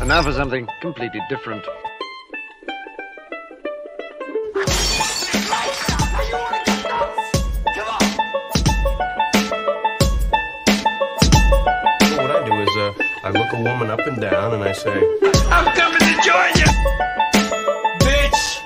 And now for something completely different. What I do is uh, I look a woman up and down and I say, I'm coming to join you! Bitch!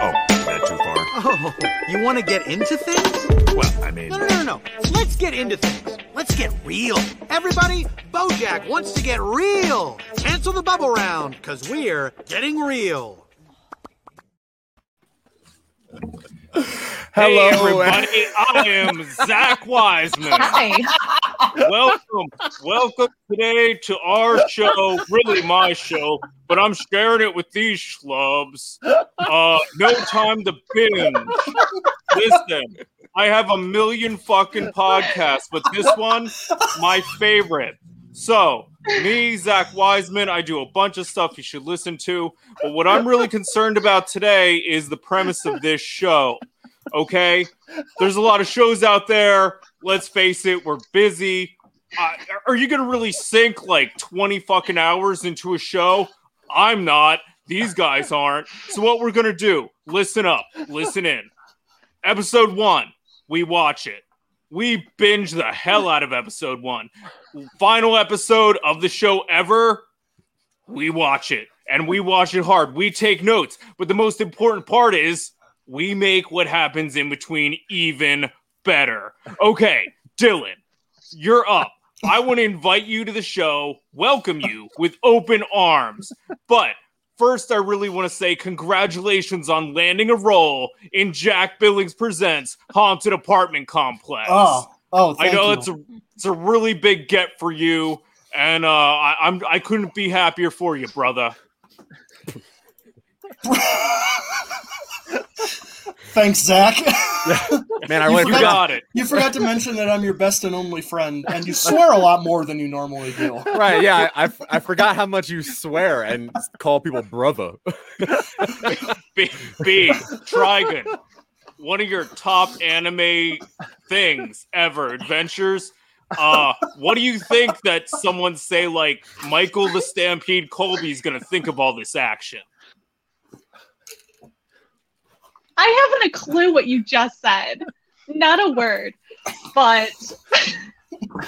Oh, that too far? Oh, you want to get into things? Well, I mean, No, no, no, no. Let's get into things. Let's get real. Everybody, Bojack wants to get real. Cancel the bubble round, because we're getting real. Hello, Hey everybody, I am Zach Wiseman. Hi. Welcome, welcome today to our show, really my show, but I'm sharing it with these schlubs. Uh, no time to binge. Listen, I have a million fucking podcasts, but this one, my favorite. So, me, Zach Wiseman, I do a bunch of stuff you should listen to, but what I'm really concerned about today is the premise of this show. Okay, there's a lot of shows out there. Let's face it, we're busy. Uh, are you gonna really sink like 20 fucking hours into a show? I'm not. These guys aren't. So what we're gonna do? Listen up. Listen in. Episode one, we watch it. We binge the hell out of episode one. Final episode of the show ever. We watch it and we watch it hard. We take notes. But the most important part is we make what happens in between even better. Okay, Dylan, you're up. I want to invite you to the show, welcome you with open arms. But first, I really want to say congratulations on landing a role in Jack Billings Presents Haunted Apartment Complex. Oh, oh, I know you. it's a it's a really big get for you, and uh, I, I'm I couldn't be happier for you, brother. Thanks, Zach. Man, I You really You forgot- got it. you forgot to mention that I'm your best and only friend, and you swear a lot more than you normally do. right. Yeah, I, I, I forgot how much you swear and call people brother. B, B Trigun, one of your top anime things ever, adventures. Uh, what do you think that someone say like Michael the Stampede Colby's gonna think of all this action? I haven't a clue what you just said. Not a word. But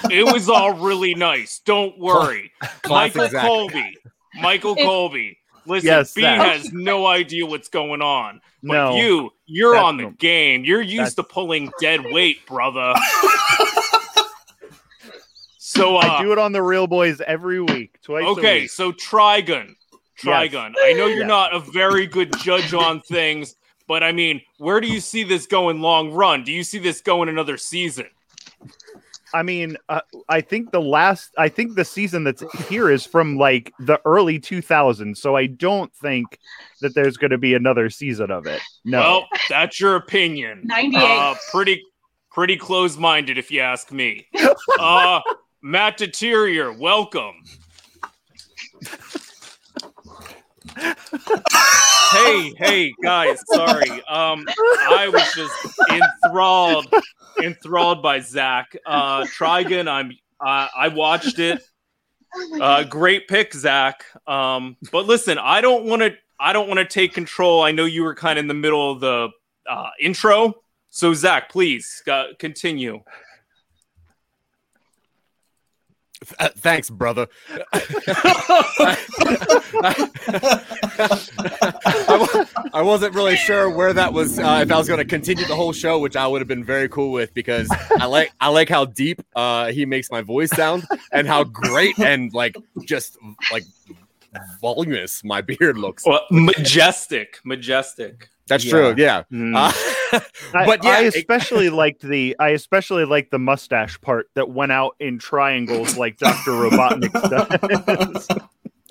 It was all really nice. Don't worry, Classic Michael Zach. Colby. Michael It- Colby. Listen, Yes, B Zach. has no idea what's going on. But No. you, you're on the game. You're used to pulling dead weight, brother. so uh, I do it on the Real Boys every week, twice. a Okay, week. so Trigun. Trigun. I know you're Yes. not a very good judge on things, but I mean, where do you see this going long run? Do you see this going another season? I mean, uh, I think the last, I think the season that's here is from like the early 2000s. So I don't think that there's going to be another season of it. No. Well, that's your opinion. 98. Uh, pretty pretty close minded if you ask me. Uh Matt Deterior, welcome. hey, hey guys, sorry. Um I was just enthralled enthralled by Zach. Uh Trigun, I'm uh, I watched it. Uh great pick, Zach. Um but listen, I don't want to I don't want to take control. I know you were kind of in the middle of the uh, intro. So Zach, please uh, continue. Uh, thanks, brother. I, wa- I wasn't really sure where that was. Uh, if I was going to continue the whole show, which I would have been very cool with, because I like I like how deep uh, he makes my voice sound, and how great and like just like voluminous my beard looks. Well, majestic, majestic. That's Yeah. true. Yeah. Mm. Uh, I, but yeah, I it- especially liked the I especially liked the mustache part that went out in triangles like Dr. Robotnik does.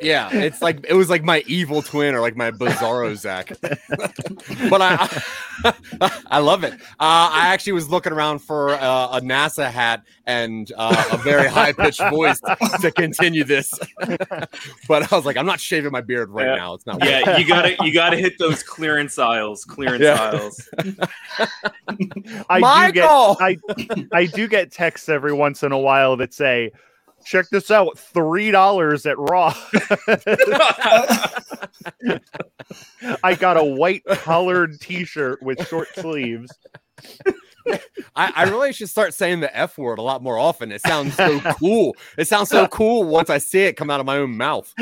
Yeah, it's like it was like my evil twin or like my bizarro Zach. but I I love it. Uh, I actually was looking around for uh, a NASA hat and uh, a very high pitched voice to continue this. but I was like, I'm not shaving my beard right Yeah. now. It's not. Yeah, you gotta you gotta hit those clearance aisles. Clearance Yeah. aisles. I Michael! do get I I do get texts every once in a while that say check this out three dollars at raw i got a white colored t-shirt with short sleeves I, I really should start saying the F word a lot more often. It sounds so cool. It sounds so cool once I see it come out of my own mouth,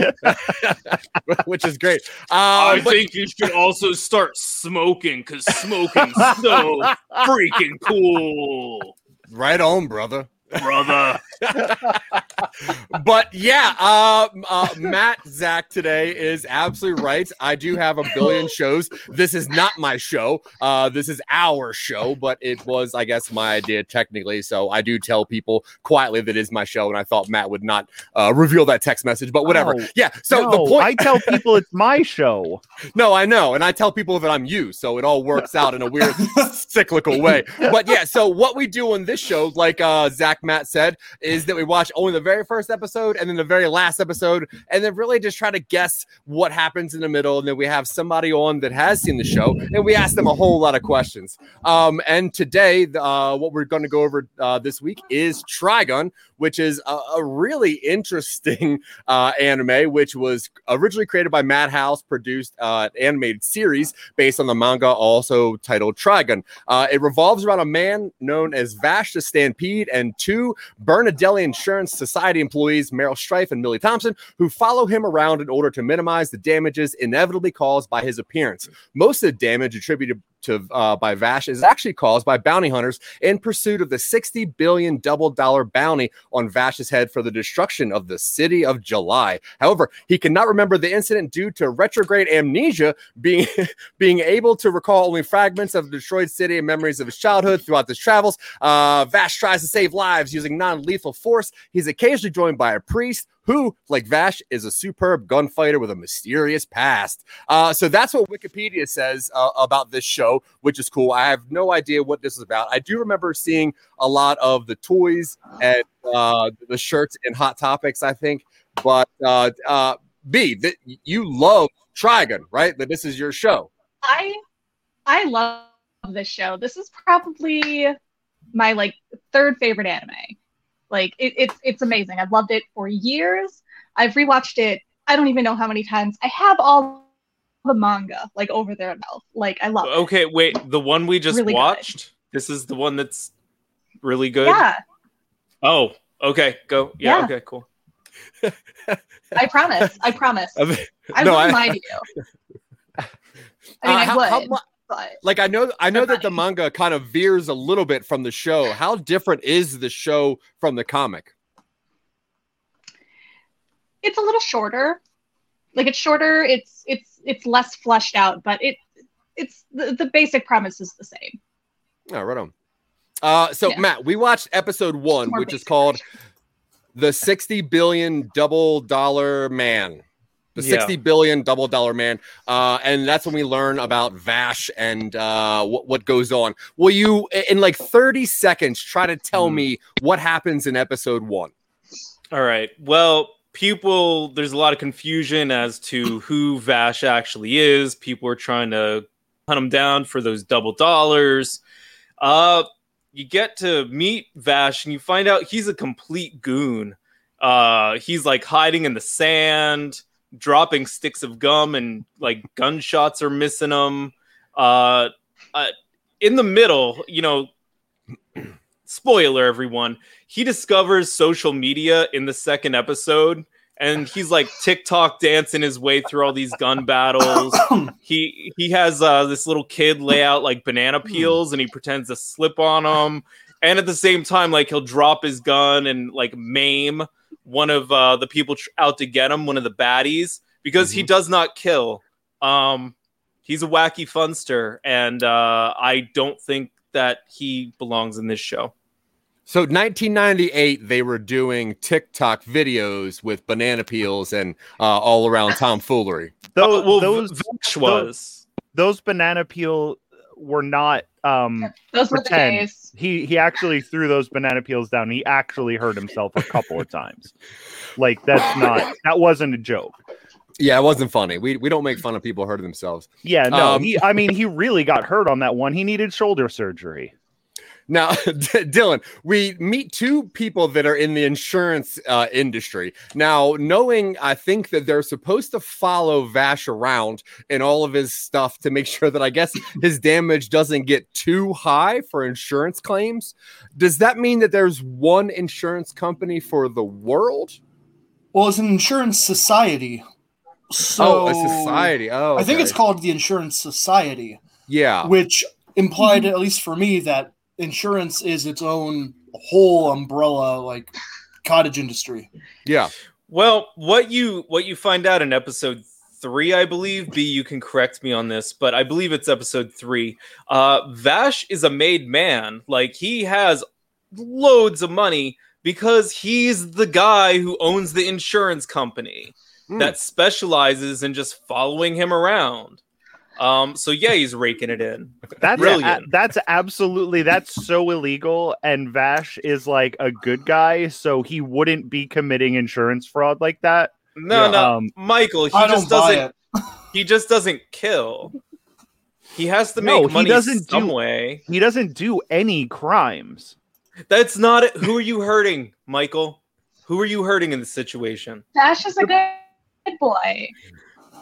which is great. Uh, I but- think you should also start smoking because smoking's so freaking cool, right on, brother. Brother. but yeah, uh, uh, Matt Zach today is absolutely right. I do have a billion shows. This is not my show. Uh, this is our show, but it was, I guess, my idea technically. So I do tell people quietly that it is my show, and I thought Matt would not uh, reveal that text message. But whatever. No. yeah. So No, the point. i tell people it's my show No, I know, and I tell people that I'm you, so it all works out in a weird cyclical way. But yeah, so what we do on this show, like uh, Zach Matt said, is that we watch only the very first episode and then the very last episode, and then really just try to guess what happens in the middle. And then we have somebody on that has seen the show, and we ask them a whole lot of questions. Um, and today, uh, what we're going to go over uh, this week is Trigun, which is a, a really interesting uh, anime, which was originally created by Madhouse, produced uh, an animated series based on the manga, also titled Trigun. Uh, it revolves around a man known as Vash the Stampede and two Bernardelli Insurance Society employees, Meryl Stryfe and Millie Thompson, who follow him around in order to minimize the damages inevitably caused by his appearance. Most of the damage attributed to uh, by Vash is actually caused by bounty hunters in pursuit of the 60 billion double dollar bounty on Vash's head for the destruction of the city of July. However, he cannot remember the incident due to retrograde amnesia, being being able to recall only fragments of the destroyed city and memories of his childhood throughout his travels. Uh, Vash tries to save lives using non-lethal force. He's occasionally joined by a priest who, like Vash, is a superb gunfighter with a mysterious past. Uh, so that's what Wikipedia says uh, about this show, which is cool. I have no idea what this is about. I do remember seeing a lot of the toys and uh, the shirts in Hot Topics, I think. But uh, uh, B, th- you love Trigun, right? That this is your show. I I love this show. This is probably my like third favorite anime. Like it, it's it's amazing. I've loved it for years. I've rewatched it. I don't even know how many times. I have all the manga like over there now. Like I love it. Okay, wait. The one we just Really good. watched. This is the one that's really good. Yeah, Oh, okay. Go. Yeah. Yeah. Okay. Cool. I promise. I promise. I mean, I no, wouldn't I- lie to you. I mean, Uh, I how- would, how mu- but like I know, I know that the manga kind of veers a little bit from the show. How different is the show from the comic? it's a little shorter. Like it's shorter. It's it's it's less fleshed out, but it it's the, the basic premise is the same. Oh, right on. Uh, so Yeah. Matt, we watched episode one, More which is called version. the 60 billion double dollar man. The Yeah. 60 billion double dollar man. Uh, and that's when we learn about Vash and uh, what, what goes on. Will you, in like 30 seconds, try to tell Mhm. me what happens in episode one? All right. Well, people, there's a lot of confusion as to who Vash actually is. People are trying to hunt him down for those double dollars. Uh, you get to meet Vash and you find out he's a complete goon. Uh, he's like hiding in the sand, dropping sticks of gum, and like gunshots are missing them. Uh, uh, in the middle, you know, spoiler everyone he discovers social media in the second episode and he's like TikTok dancing his way through all these gun battles. He he has uh, this little kid lay out like banana peels and he pretends to slip on them. And at the same time, like he'll drop his gun and like maim one of uh, the people tr- out to get him, one of the baddies, because he does not kill. Um, he's a wacky funster, and uh, I don't think that he belongs in this show. So 1998, they were doing TikTok videos with banana peels and uh, all around tomfoolery. Those, well, those Vash was. those banana peel were not um Those were the pretend. days. He he actually threw those banana peels down. He actually hurt himself a couple of times. Like that's not that wasn't a joke. Yeah, it wasn't funny. We we don't make fun of people hurting themselves. Yeah, no. Um, he I mean he really got hurt on that one. He needed shoulder surgery. Now, Dylan, we meet two people that are in the insurance uh, industry. Now, knowing, I think that they're supposed to follow Vash around and all of his stuff to make sure that I guess his damage doesn't get too high for insurance claims. Does that mean that there's one insurance company for the world? Well, it's an insurance society. So oh, a society. Oh, I think it's called the Insurance Society, yeah. which implied, at least for me, that insurance is its own whole umbrella, like cottage industry. Yeah. Well, what you what you find out in episode three, I believe. B, you can correct me on this, but I believe it's episode three. Uh, Vash is a made man. Like he has loads of money because he's the guy who owns the insurance company Hmm. that specializes in just following him around. Um, so yeah, he's raking it in. That's Brilliant. a- that's absolutely that's so illegal. And Vash is like a good guy, so he wouldn't be committing insurance fraud like that. No, Yeah. no, Um, Michael. He I just doesn't. he just doesn't kill. He has to No, make he doesn't some do- way. He doesn't do any crimes. That's not it. Who are you hurting, Michael? Who are you hurting in this situation? Dash is a good boy.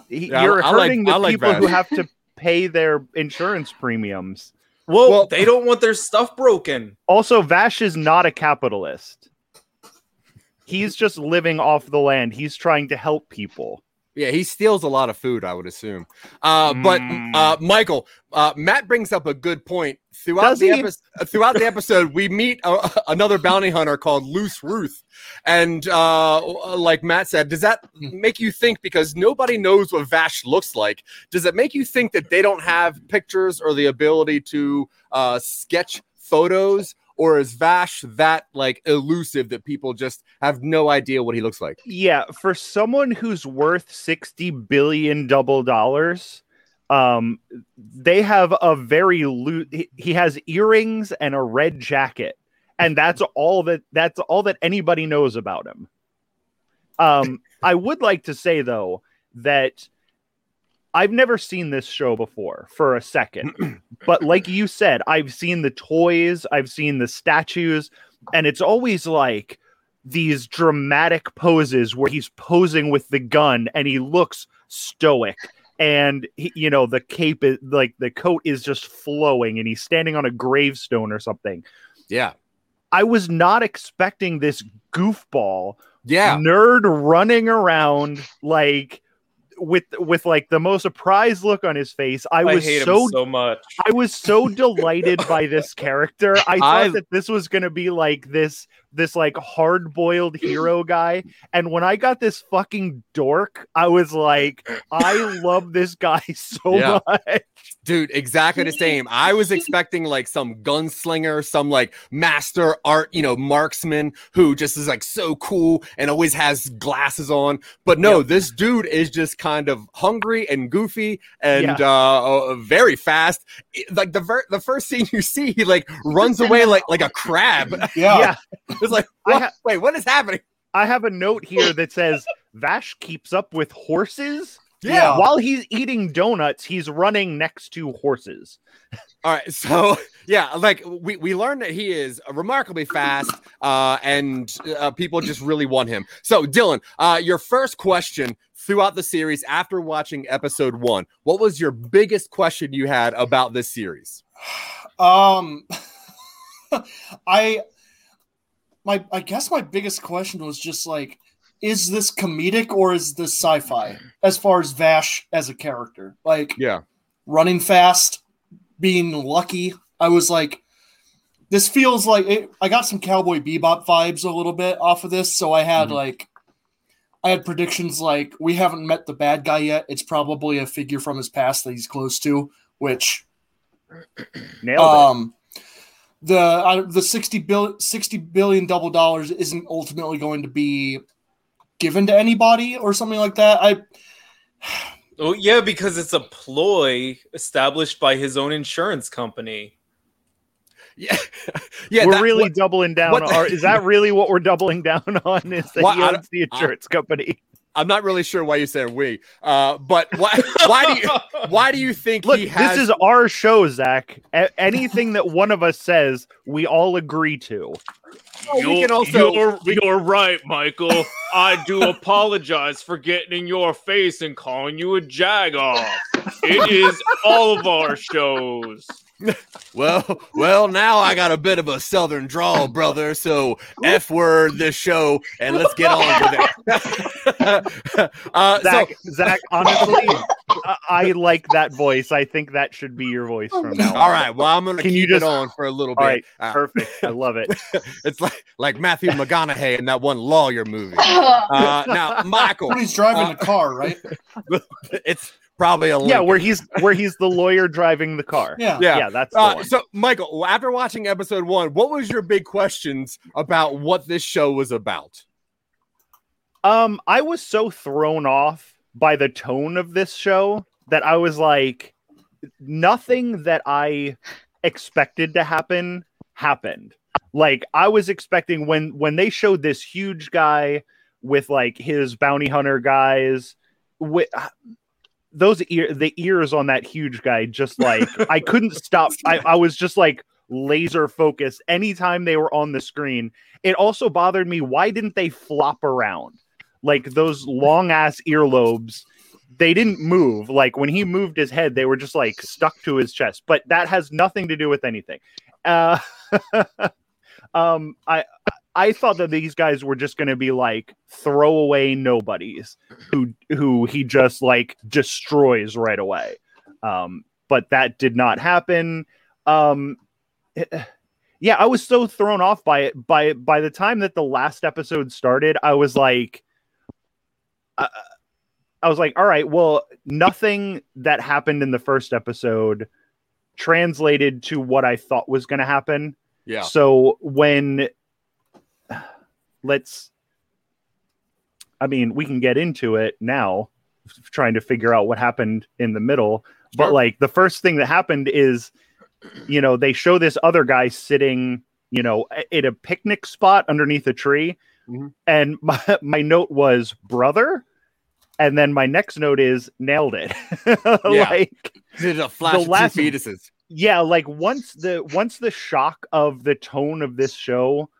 He- Yeah, You're I hurting I the like people who have to pay their insurance premiums. Well, Well- they don't want their stuff broken. Also, Vash is not a capitalist. He's just living off the land. He's trying to help people. Yeah, he steals a lot of food, I would assume. Uh, but Mm. uh, Michael, uh, Matt brings up a good point. Throughout Does the episode, throughout the episode, we meet a, another bounty hunter called Loose Ruth, and uh, like Matt said, does that make you think? Because nobody knows what Vash looks like. Does it make you think that they don't have pictures or the ability to uh, sketch photos? Or is Vash that like elusive that people just have no idea what he looks like? Yeah, for someone who's worth 60 billion double dollars, um they have a very loose he, he has earrings and a red jacket and that's all that that's all that anybody knows about him. Um I would like to say though that I've never seen this show before for a second. but like you said, I've seen the toys, I've seen the statues, and it's always like these dramatic poses where he's posing with the gun and he looks stoic and he, you know the cape is like the coat is just flowing and he's standing on a gravestone or something Yeah, i was not expecting this goofball yeah. nerd running around like with with like the most surprised look on his face i I, was so so much. I was so delighted by this character. I thought I- that this was going to be like this this like hard-boiled hero guy and when I got this fucking dork, I was like I love this guy so Yeah. much. Dude, exactly the same. I was expecting like some gunslinger, some like master art, you know, marksman who just is like so cool and always has glasses on. But no, this dude is just kind of hungry and goofy and uh, uh very fast. Like the ver- the first scene you see, he like runs away like like a crab. Yeah. Yeah. It's like, what? ha- wait, what is happening? I have a note here that says Vash keeps up with horses. Yeah. While he's eating donuts, he's running next to horses. All right, so yeah, like we we learned that he is remarkably fast, uh, and uh, people just really want him. So, Dylan, uh, your first question throughout the series after watching episode one, what was your biggest question you had about this series? Um, I, my, I guess my biggest question was just like, is this comedic or is this sci-fi? As far as Vash as a character, like Yeah, running fast, being lucky, I was like, this feels like it, I got some Cowboy Bebop vibes a little bit off of this. So I had Mhm. like, I had predictions like we haven't met the bad guy yet. It's probably a figure from his past that he's close to, which Nailed it. The uh, the 60 bill 60 billion double dollars isn't ultimately going to be given to anybody or something like that. I Oh yeah, because it's a ploy established by his own insurance company. yeah, yeah. we're that- really what- doubling down. what- Or is that really what we're doubling down on? Is that Well, he owns the insurance company? I'm not really sure why you said we. Uh, but why why do you why do you think Look, he has? this is our show, Zach. A- anything that one of us says, we all agree to. we You're, can also- you're, you're right, Michael. I do apologize for getting in your face and calling you a jag off. It is all of our shows. Well, well, now I got a bit of a southern drawl, brother. So f word this show, and let's get on with it. uh, Zach, so, Zach, honestly, I, I like that voice. I think that should be your voice from now on. all right. Well, I'm gonna Can keep you it just- on for a little bit. All right, Uh, perfect. I love it. it's like like Matthew McConaughey in that one lawyer movie. Uh, now, Michael, he's driving uh, the car, right? it's probably a Yeah, where he's where he's the lawyer driving the car. Yeah. Yeah. yeah, that's the Uh, one. so, Michael, after watching episode one, what was your big questions about what this show was about? Um, I was so thrown off by the tone of this show that I was like, nothing that I expected to happen happened. Like I was expecting when when they showed this huge guy with like his bounty hunter guys with those ear the ears on that huge guy just like I couldn't stop. I, I was just like laser focused anytime they were on the screen. It also bothered me why didn't they flop around? Like those long ass earlobes they didn't move. Like when he moved his head, they were just like stuck to his chest. But that has nothing to do with anything. Uh, um, I I thought that these guys were just going to be like throwaway nobodies who who he just like destroys right away. Um, but that did not happen. Um, yeah, I was so thrown off by it. By by the time that the last episode started, I was like, I, I was like, all right, well, nothing that happened in the first episode translated to what I thought was going to happen. Yeah. So when let's, I mean, we can get into it now, trying to figure out what happened in the middle. But like the first thing that happened is, you know, they show this other guy sitting, you know, at a picnic spot underneath a tree. Mhm. And my, my note was brother. And then my next note is nailed it. like Did a flash The of last- two fetuses. yeah like once the once the shock of the tone of this show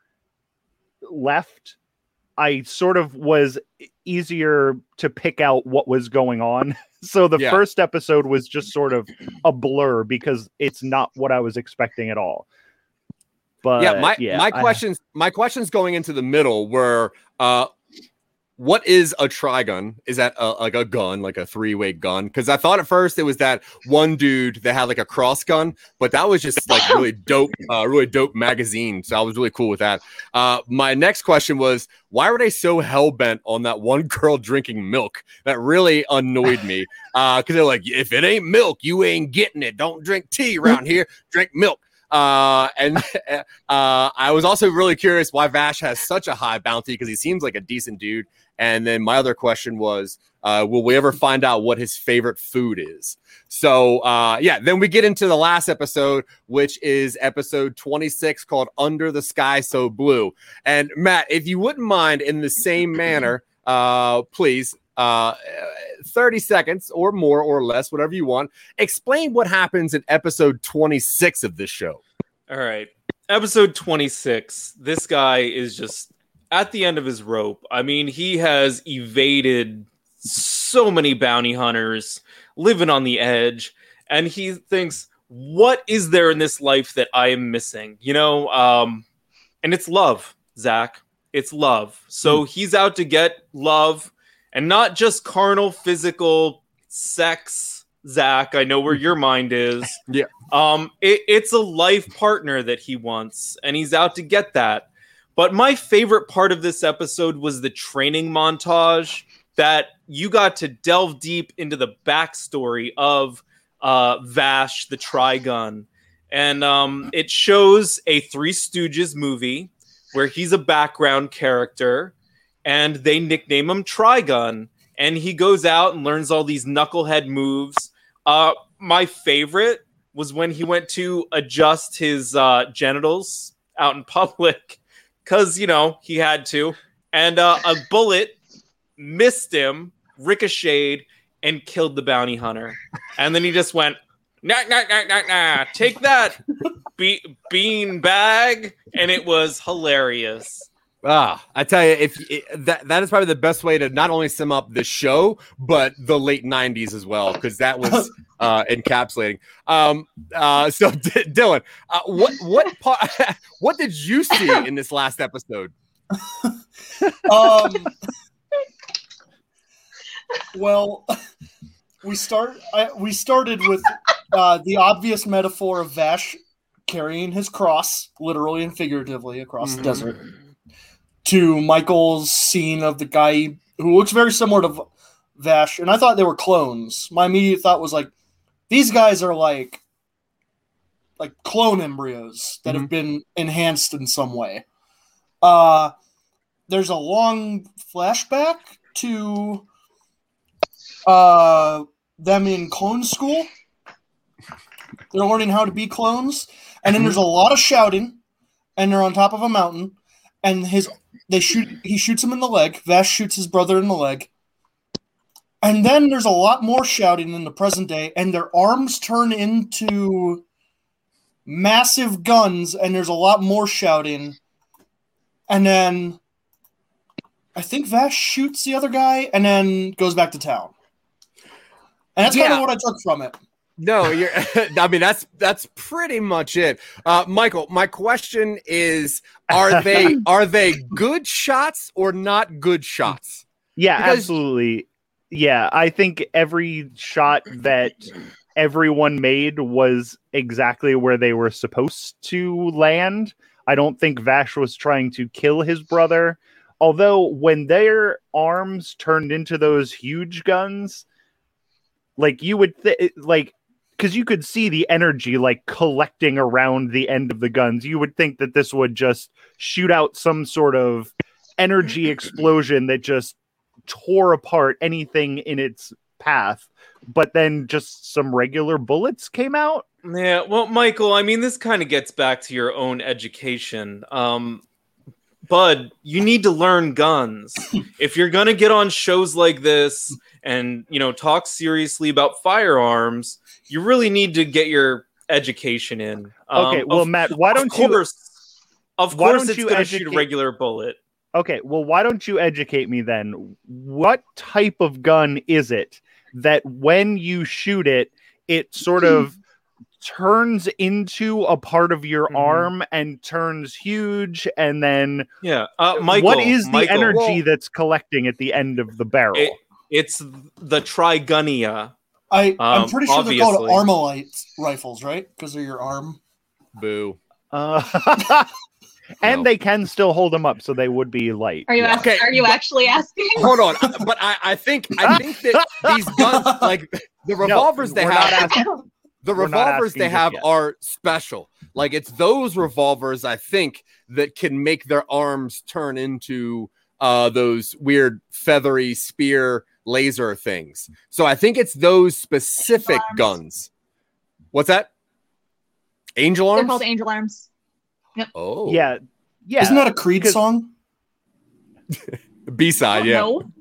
left i sort of was easier to pick out what was going on so the Yeah. first episode was just sort of a blur because it's not what i was expecting at all but yeah, my yeah, my I- questions my questions going into the middle were uh what is a trigun? Is that a, like a gun, like a three way gun? Because I thought at first it was that one dude that had like a cross gun, but that was just like really dope, uh, really dope magazine. So I was really cool with that. Uh, my next question was why were they so hell bent on that one girl drinking milk? That really annoyed me. Uh, because they're like, if it ain't milk, you ain't getting it. Don't drink tea around here. Drink milk. Uh, and uh, I was also really curious why Vash has such a high bounty because he seems like a decent dude. And then my other question was, uh, will we ever find out what his favorite food is? So, uh, yeah, then we get into the last episode, which is episode 26 called Under the Sky So Blue. And Matt, if you wouldn't mind, in the same manner, uh, please, uh, 30 seconds or more or less, whatever you want, explain what happens in episode 26 of this show. All right. Episode 26. This guy is just at the end of his rope. I mean, he has evaded so many bounty hunters, living on the edge, and he thinks, what is there in this life that I am missing? You know, um, and it's love, Zach. It's love. So he's out to get love and not just carnal, physical sex, Zach. I know where your mind is. Yeah. Um, it, it's a life partner that he wants, and he's out to get that. But my favorite part of this episode was the training montage that you got to delve deep into the backstory of uh, Vash the Trigun. And um, it shows a Three Stooges movie where he's a background character and they nickname him Trigun. And he goes out and learns all these knucklehead moves. Uh, my favorite was when he went to adjust his uh, genitals out in public because, you know, he had to. And uh, a bullet missed him, ricocheted, and killed the bounty hunter. And then he just went, nah, nah, nah, nah, nah. Take that, be- bean bag. And it was hilarious. Ah, I tell you, if it, that that is probably the best way to not only sum up the show, but the late '90s as well, because that was uh, encapsulating. Um, uh, so D- Dylan, uh, what what part, what did you see in this last episode? Um, well, we start. I, we started with uh, the obvious metaphor of Vash carrying his cross, literally and figuratively, across the Mhm. desert. To Michael's scene of the guy who looks very similar to Vash, and I thought they were clones. My immediate thought was like, these guys are like, like clone embryos that have been enhanced in some way. Uh, there's a long flashback to uh, them in clone school. They're learning how to be clones, and then there's a lot of shouting, and they're on top of a mountain, and his they shoot he shoots him in the leg. Vash shoots his brother in the leg, and then there's a lot more shouting in the present day, and their arms turn into massive guns, and there's a lot more shouting, and then I think Vash shoots the other guy, and then goes back to town. And that's kind of what I took from it. No, you're. I mean, that's that's pretty much it. Uh, Michael, my question is: Are they are they good shots or not good shots? Yeah, Because- absolutely. Yeah, I think every shot that everyone made was exactly where they were supposed to land. I don't think Vash was trying to kill his brother. Although when their arms turned into those huge guns, like you would th- like because you could see the energy like collecting around the end of the guns. You would think that this would just shoot out some sort of energy explosion that just tore apart anything in its path. But then just some regular bullets came out. Yeah, well, Michael, I mean, this kind of gets back to your own education. Um, Bud, you need to learn guns. if you're gonna get on shows like this and you know talk seriously about firearms, you really need to get your education in. Um, Okay, well, of- Matt, why don't you- course, Of course, don't it's you gonna shoot a regular bullet. Okay, well, why don't you educate me then? What type of gun is it that when you shoot it, it sort of turns into a part of your arm and turns huge and then Yeah, uh, Michael. what is the Michael, energy that's collecting at the end of the barrel? It, it's the Trigunia. I, I'm Um, pretty sure they're called obviously. Armalite rifles, right? Because they're your arm. Boo. Uh, and they can still hold them up, so they would be light. Are you Yeah. ask- Are you actually asking? Hold on, but I, I think I think that these guns, like the revolvers they have, asking- the revolvers they have are special. Like it's those revolvers I think that can make their arms turn into uh those weird feathery spear laser things. So I think it's those specific guns. What's that? Angel arms. They're arms? called angel arms. Yep. Oh, Yeah, yeah. Isn't that a Creed song? B side, yeah. No.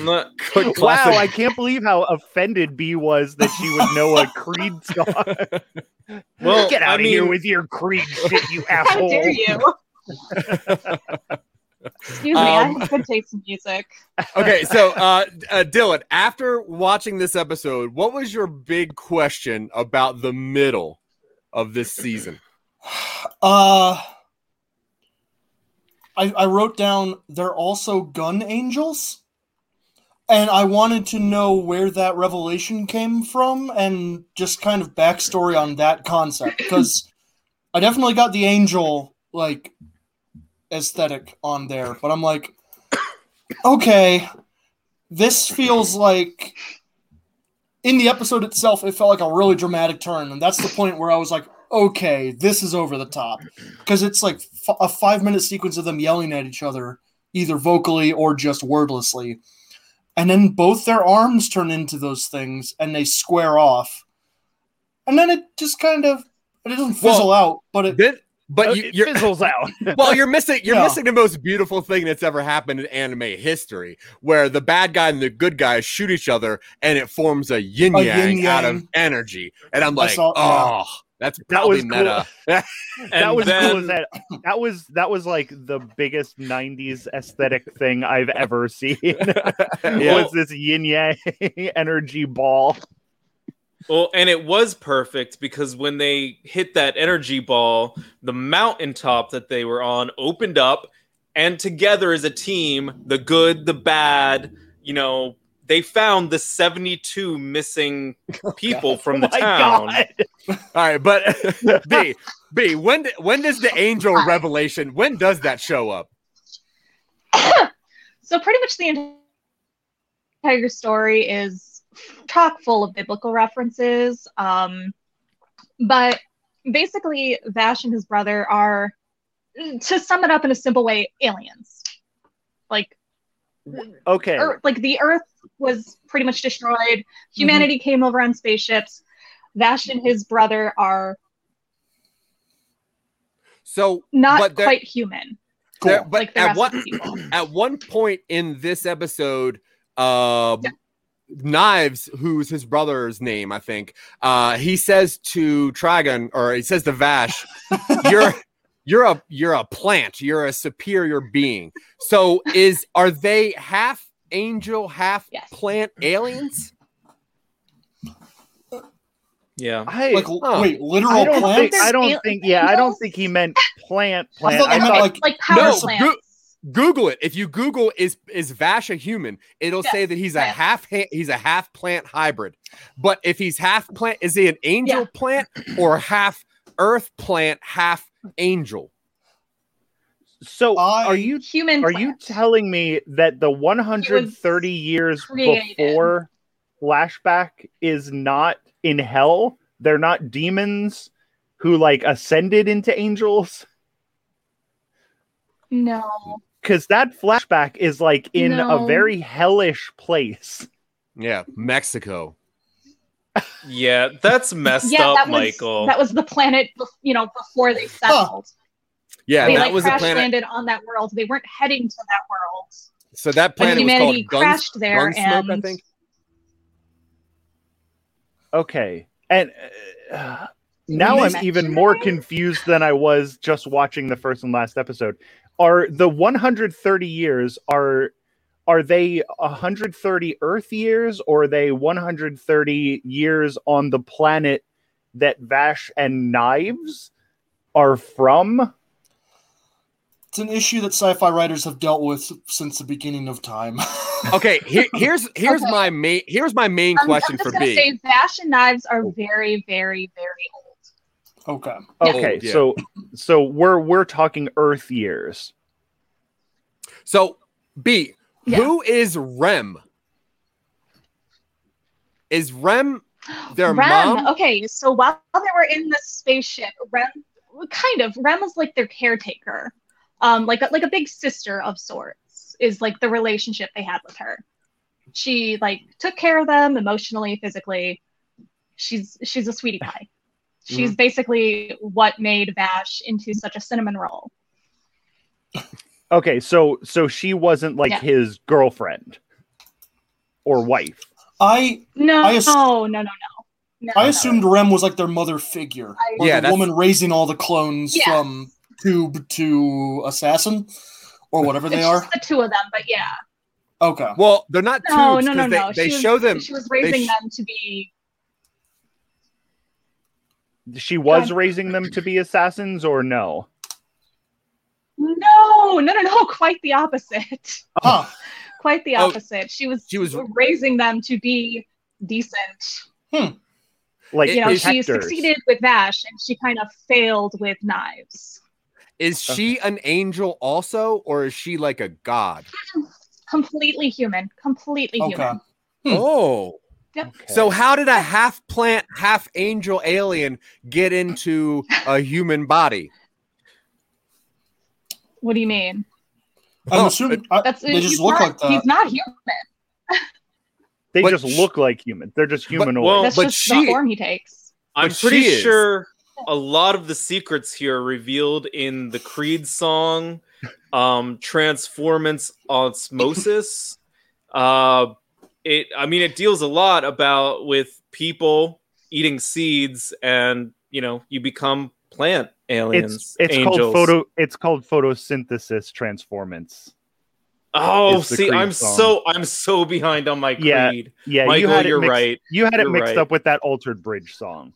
No, Wow. I can't believe how offended B was that she would know a Creed song. Well, Get out I of here with your Creed shit, you asshole! How dare you? Excuse me, I Um, have good taste in music. okay, so uh, uh Dylan, after watching this episode, what was your big question about the middle of this season? Uh, I, I wrote down they're also gun angels. And I wanted to know where that revelation came from and just kind of backstory on that concept. Because I definitely got the angel, like, aesthetic on there. But I'm like, okay, this feels like. In the episode itself, it felt like a really dramatic turn. And that's the point where I was like, okay, this is over the top. Because it's like f- a five minute sequence of them yelling at each other, either vocally or just wordlessly. And then both their arms turn into those things and they square off. And then it just kind of it doesn't fizzle Well, out, but it but Uh, you, it you're fizzles out. well, you're missing you're Yeah. missing the most beautiful thing that's ever happened in anime history, where the bad guy and the good guy shoot each other, and it forms a yin yang out of energy. And I'm like, saw- oh, that's That probably was cool. meta. that was then- cool that that was that was like the biggest 90s aesthetic thing i've ever seen Yeah. was this yin yang energy ball Well, and it was perfect because when they hit that energy ball, the mountaintop that they were on opened up, and together as a team, the good, the bad, you know, they found the 72 missing people from oh the Oh town. God. All right, but B B when when does the angel revelation when does that show up? So pretty much the entire story is chock full of biblical references. Um, but basically, Vash and his brother are, to sum it up in a simple way, aliens. Like, okay Ear- like the Earth was pretty much destroyed. Humanity came over on spaceships. Vash and his brother are So not but there- quite human. there- but like the at rest one of the at one point in this episode, um, Knives, who's his brother's name, I think, uh, he says to Trigun, or he says to Vash, "You're you're a you're a plant. You're a superior being." So is are they half angel, half Yes. plant aliens? Yeah. I, Like, Huh. wait, literal I don't plants? think I don't think yeah I don't think he meant plant I plant thought they I meant thought- like Like power No, plants. Goo- Google it. If you Google is is Vash a human, it'll say that he's a yes. half ha- he's a half plant hybrid. But if he's half plant, is he an angel Yeah. plant or half earth plant, half angel? so I- are you Human Are you telling me that the 130 years created. before flashback is not in hell? They're not demons who like ascended into angels? No. Because that flashback is like in a very hellish place. Yeah, Mexico. Yeah, that's messed yeah, up, that was Michael. that was the planet, you know, before they settled. Yeah, they that like was a crash planet. landed on that world. They weren't heading to that world. So that planet was humanity called Guns, crashed there Gunsmoke, I and- think. Okay. And uh, now I'm even more confused than I was just watching the first and last episode. Are the 130 years are are they 130 Earth years or are they 130 years on the planet that Vash and Knives are from? It's an issue that sci-fi writers have dealt with since the beginning of time. Okay, here, here's here's Okay. my main here's my main I'm, question I'm just for gonna B. say Vash and Knives are very, very, very old. Okay. Okay, yeah. so so we're we're talking Earth years. So B, Yeah. who is Rem? Is Rem their Rem, mom? okay, so while they were in the spaceship, Rem, kind of, Rem was like their caretaker, um, like a, like a big sister of sorts. Is like the relationship they had with her. She like took care of them emotionally, physically. She's she's a sweetie pie. She's Mm-hmm. basically what made Vash into such a cinnamon roll. Okay, so so she wasn't like Yeah. his girlfriend or wife. I No, I ass- no, no, no, no. no. I no. assumed Rem was like their mother figure, I- or Yeah, the that's- woman raising all the clones Yeah. from tube to assassin, or whatever they are. just the two of them, but yeah. Okay. Well, they're not tubes No, no, 'cause no, they, no. they she show was, them. She was raising sh- them to be She was ahead. raising them to be assassins or no? No, no, no, no, quite the opposite. Huh. quite the Oh, opposite. she was she was- raising them to be decent. Like It- You know, she protectors. succeeded with Vash and she kind of failed with knives. Is she an angel also, or is she like a god? Completely human. Completely Okay. human. Hmm. Oh. Yep. Okay. So how did a half plant, half angel alien get into a human body? What do you mean? I'm Oh, assuming I, That's they he's just look not, like that. He's not human. they But just sh- look like humans. They're just humanoid. well, That's but just she- the form he takes. I'm But pretty sure. a lot of the secrets here are revealed in the Creed song, um, Transformance Osmosis. Uh, it, I mean, it deals a lot about with people eating seeds, and you know, you become plant aliens. It's it's angels. called photo. It's called photosynthesis transformance. Oh, see, I'm song. so I'm so behind on my Yeah, Creed. Yeah, Michael, you had it you're mixed, right. You had it You're mixed right. up with that Altered Bridge song.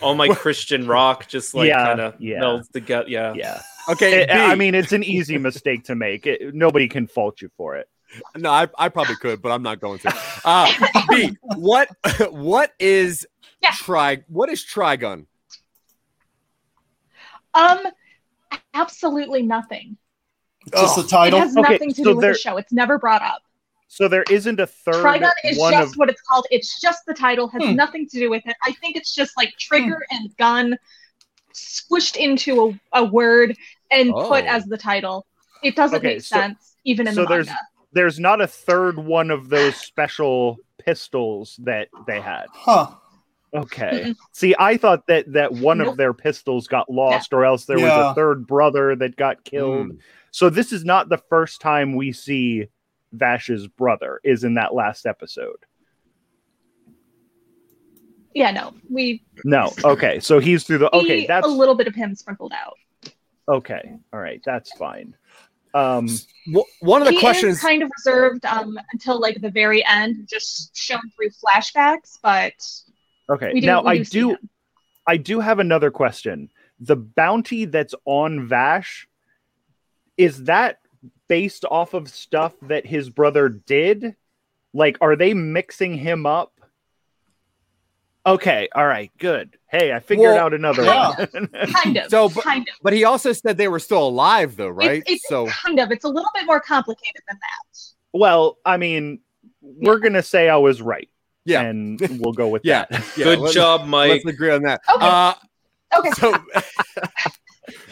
All my Christian rock just like Yeah, kind of yeah. melds together. Yeah, Yeah. Okay, It- I B. mean, it's an easy mistake to make. It, nobody can fault you for it. No, I, I probably could, but I'm not going to. Uh, B, what what is Yeah. tri what is Trigun? Um, absolutely nothing. Just the It title. has Okay, nothing to so do with there- the show. It's never brought up. So there isn't a third Trigun is one just of what it's called. It's just the title. Has Hmm. nothing to do with it. I think it's just like trigger and gun squished into a, a word and put Oh. as the title. It doesn't Okay, make so- sense, even in so the there's manga. There's not a third one of those special pistols that they had. Huh. Okay. Mm-mm. See, I thought that that one of their pistols got lost, or else there was a third brother that got killed. Mm. So this is not the first time we see Vash's brother. Is in that last episode. Yeah, no, we No. Okay. So he's through the. Okay, see that's a little bit of him sprinkled out. okay. All right, that's fine. Um. Wh- One of the he questions is kind of reserved um, until like the very end, just shown through flashbacks. But Okay. we do. now we I do, do. him. I do have another question. The bounty that's on Vash is that based off of stuff that his brother did? Like, are they mixing him up? Okay, all right, good. Hey, I figured Well, out another yeah. one. Kind of. So, but- kind of. but he also said they were still alive though, right? It's, it's so kind of. It's a little bit more complicated than that. well, I mean, we're gonna say I was right. Yeah. and we'll go with yeah, that. yeah, Good let's- job, Mike. Let's agree on that. Okay. Uh, Okay. so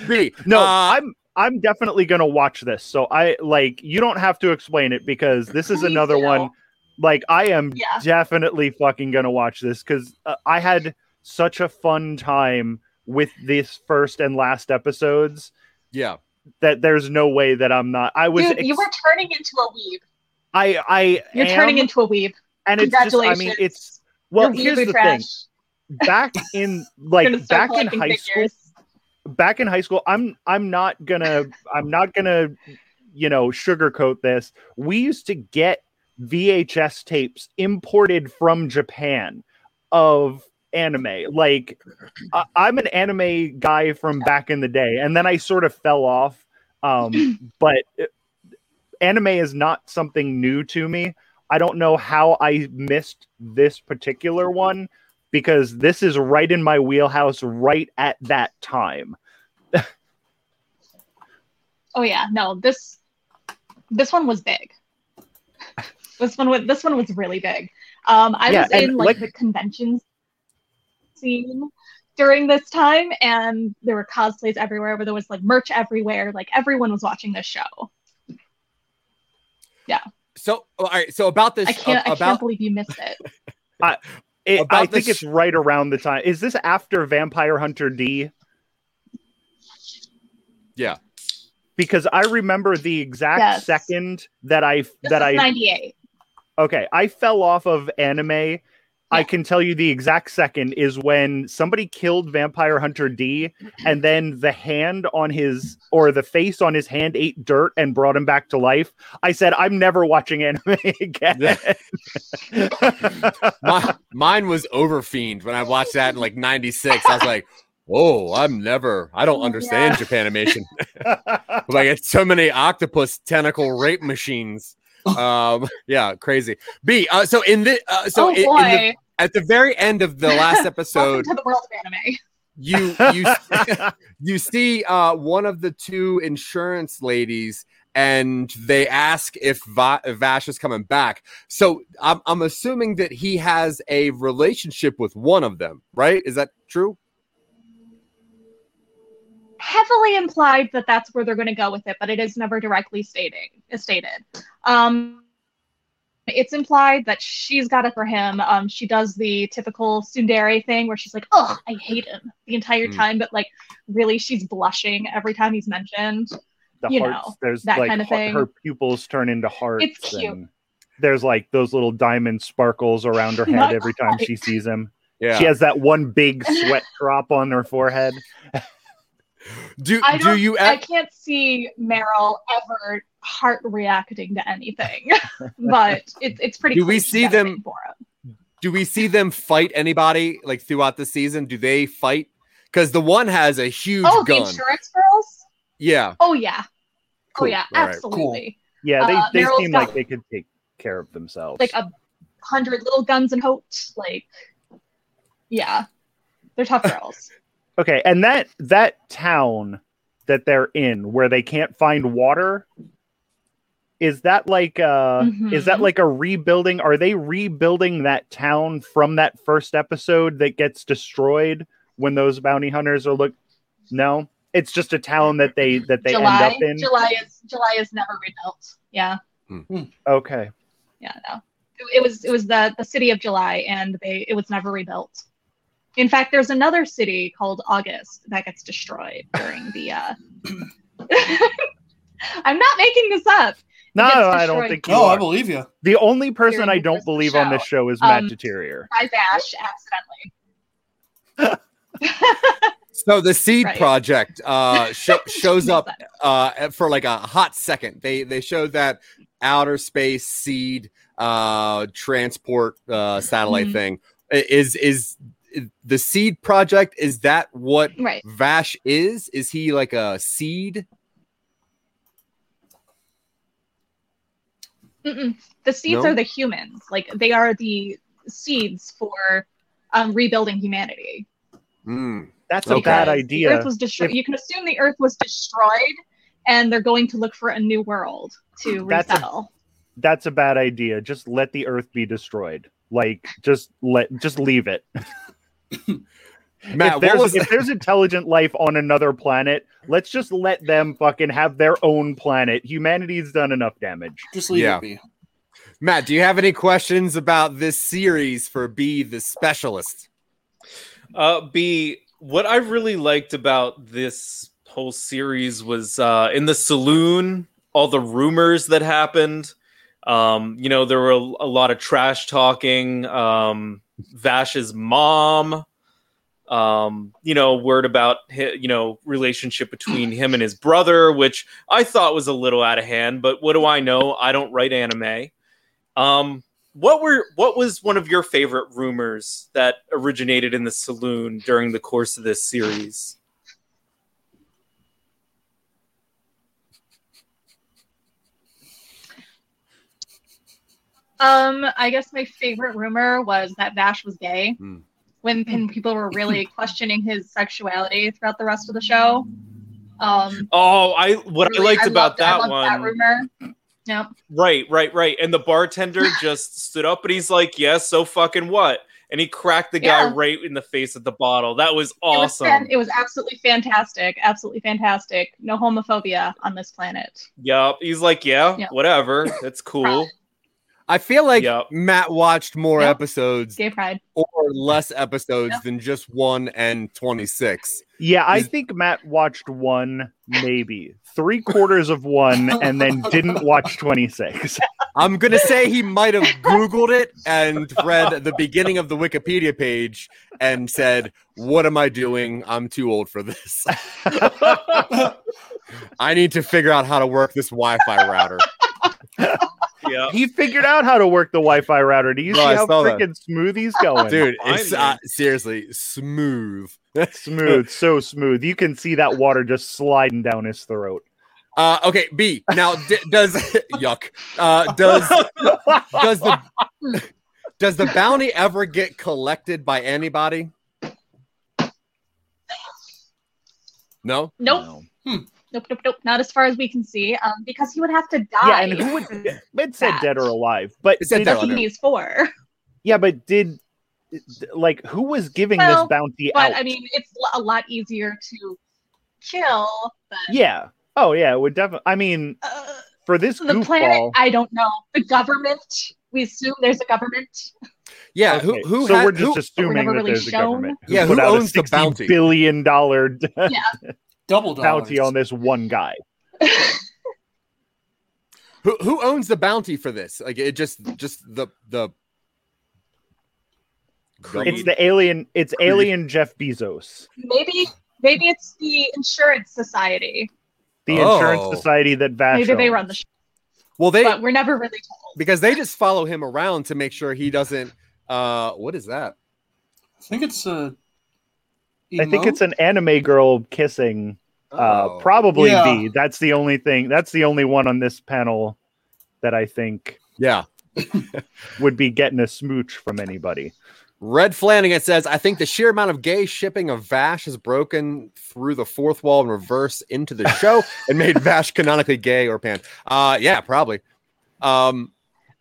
B, No, uh, I'm I'm definitely gonna watch this. So I like you don't have to explain it because this is another do. one. Like I am Yeah. definitely fucking gonna watch this because uh, I had such a fun time with this first and last episodes yeah. that there's no way that I'm not. I was. Dude, you were turning into a weeb. I I You're am, turning into a weeb. and it's just. I mean, it's well. You're here's the trash. thing. Back in like back in collecting high school. back in high school i'm i'm not gonna i'm not gonna you know sugarcoat this we used to get vhs tapes imported from japan of anime. Like I, i'm an anime guy from back in the day and then i sort of fell off um but uh, anime is not something new to me. I don't know how i missed this particular one because this is right in my wheelhouse right at that time. Oh yeah, no, this this one was big. This one was this one was really big. Um, I Yeah, was in like, like- the convention scene during this time, and there were cosplays everywhere. Where there was like merch everywhere. Like everyone was watching this show. Yeah. So all right. So about this I can't. I about can't believe you missed it. It, I think this- it's right around the time. Is this after Vampire Hunter D? Yeah. Because I remember the exact Yes. second that I This that is I '98. Okay, I fell off of anime. I can tell you the exact second is when somebody killed Vampire Hunter D, and then the hand on his or the face on his hand ate dirt and brought him back to life. I said, I'm never watching anime again. my, mine was Overfiend when I watched that in like '96. I was like, "Whoa, I'm never. I don't understand Japanimation. like it's so many octopus tentacle rape machines. Um, yeah, crazy. B. Uh, so in the uh, so oh in, in the, at the very end of the last episode, to the world of anime. you you you see uh one of the two insurance ladies and they ask if Va- if Vash is coming back. So I'm I'm assuming that he has a relationship with one of them, right? Is that true? Heavily implied that that's where they're going to go with it, but it is never directly stating stated. Um, it's implied that she's got it for him. Um, she does the typical tsundere thing where she's like, "Oh, I hate him" the entire Mm. time, but like really, she's blushing every time he's mentioned. The you hearts, know, there's that like kind of thing. her pupils turn into hearts. It's cute. and there's like those little diamond sparkles around her head Not every time she sees him. Yeah. She has that one big sweat drop on her forehead. Do I do don't, you I can't see Meryl ever heart reacting to anything, but it's it's pretty. Do we see them- thing For him. do we see them fight anybody like throughout the season? Do they fight? Because the one has a huge Oh, the gun. insurance girls. Yeah. Oh yeah. Cool. Oh yeah, All right. absolutely. Yeah, they, Uh, they Meryl's seem like they could take care of themselves. Like a hundred little guns and coat. Like, yeah, they're tough girls. Okay, and that that town that they're in where they can't find water is that like uh is that Mhm. like a rebuilding are they rebuilding that town from that first episode that gets destroyed when those bounty hunters are look no it's just a town that they that they July, end up in July is July is never rebuilt. Yeah, okay yeah, no. It, it was it was the the city of July, and they it was never rebuilt. In fact, there's another city called August that gets destroyed during the. uh I'm not making this up. no gets i don't think you No, I believe you. the only person i don't first believe on this show. show is matt Um, deterior by Vash accidentally. So the Seed Right. Project uh, sho- shows up Makes uh, for like a hot second. They they showed that outer space seed uh, transport uh, satellite Mhm. thing. Is is the Seed Project? Is that what Right. Vash is? Is he like a seed? Mm-mm. The seeds No? are the humans. Like they are the seeds for um, rebuilding humanity. Hmm. that's a Okay. bad idea The Earth was destroyed. If- You can assume the Earth was destroyed, and they're going to look for a new world to That's a- resettle. that's a bad idea. Just let the earth be destroyed. Like just let just leave it. Matt, if what there's, was if there's intelligent life on another planet, let's just let them fucking have their own planet. Humanity's done enough damage. Just leave Yeah. it be. Matt? Do you have any questions about this series for B the Specialist? Uh, B, what I really liked about this whole series was uh, in the saloon, all the rumors that happened. Um, you know, there were a, a lot of trash talking. Um, Vash's mom, um, you know, word about you know relationship between him and his brother, which I thought was a little out of hand. But what do I know? I don't write anime. Um, what were what was one of your favorite rumors that originated in the saloon during the course of this series? Um, I guess my favorite rumor was that Vash was gay. Hmm. When, when people were really questioning his sexuality throughout the rest of the show. Um, Oh, I what I really, liked about loved- I that loved one. That rumor. Yep. Right, right, right. And the bartender just stood up and he's like, "Yes, so fucking what?" And he cracked the guy Yeah. right in the face with the bottle. That was It was, awesome. fan- it was absolutely fantastic. Absolutely fantastic. No homophobia on this planet. Yep. He's like, "Yeah, Yep. whatever. That's cool." I feel like Yep. Matt watched more Yep. episodes Gay pride. or less episodes Yep. than just one and 26. Yeah, I think Matt watched one, maybe three quarters of one, and then didn't watch 26. I'm going to say he might have Googled it and read the beginning of the Wikipedia page and said, What am I doing? I'm too old for this. I need to figure out how to work this Wi Fi router. Yeah. he figured out how to work the Wi-Fi router. Do you Bro, see I how saw that. freaking smooth he's going? Dude, it's uh, seriously smooth. smooth, so smooth. You can see that water just sliding down his throat. Uh, okay, B. Now, d- does yuck? Uh, does does the does the bounty ever get collected by anybody? No. Nope. Nope, nope, nope. Not as far as we can see. Um, because he would have to die. Yeah, and who would it said dead or alive? But It said did- dead or That's what alive. he's for. yeah, but did like who was giving Well, this bounty But out? I mean, it's a lot easier to kill than yeah. Oh yeah, it would definitely. I mean, uh, for this the planet. goofball, I don't know. The government we assume there's a government. Yeah, Okay, who who so had- we're just who- assuming never that really there's a shown. government. who Yeah, put who out owns the $60 bounty? billion dollar Yeah. Double bounty on this one guy. who who owns the bounty for this? Like it just just the the It's the alien. It's alien Jeff Bezos, Maybe maybe it's the insurance society. the Oh. insurance society that Vash. Maybe they run the show, well they but we're never really told. because they just follow him around to make sure he doesn't uh what is that? I think it's uh, I think it's an anime girl kissing. Uh, Oh. probably Yeah. B. That's the only thing. That's the only one on this panel that I think Yeah. would be getting a smooch from anybody. Red Flanagan says, I think the sheer amount of gay shipping of Vash has broken through the fourth wall and reverse into the show and made Vash canonically gay or pan. Uh yeah, probably. Um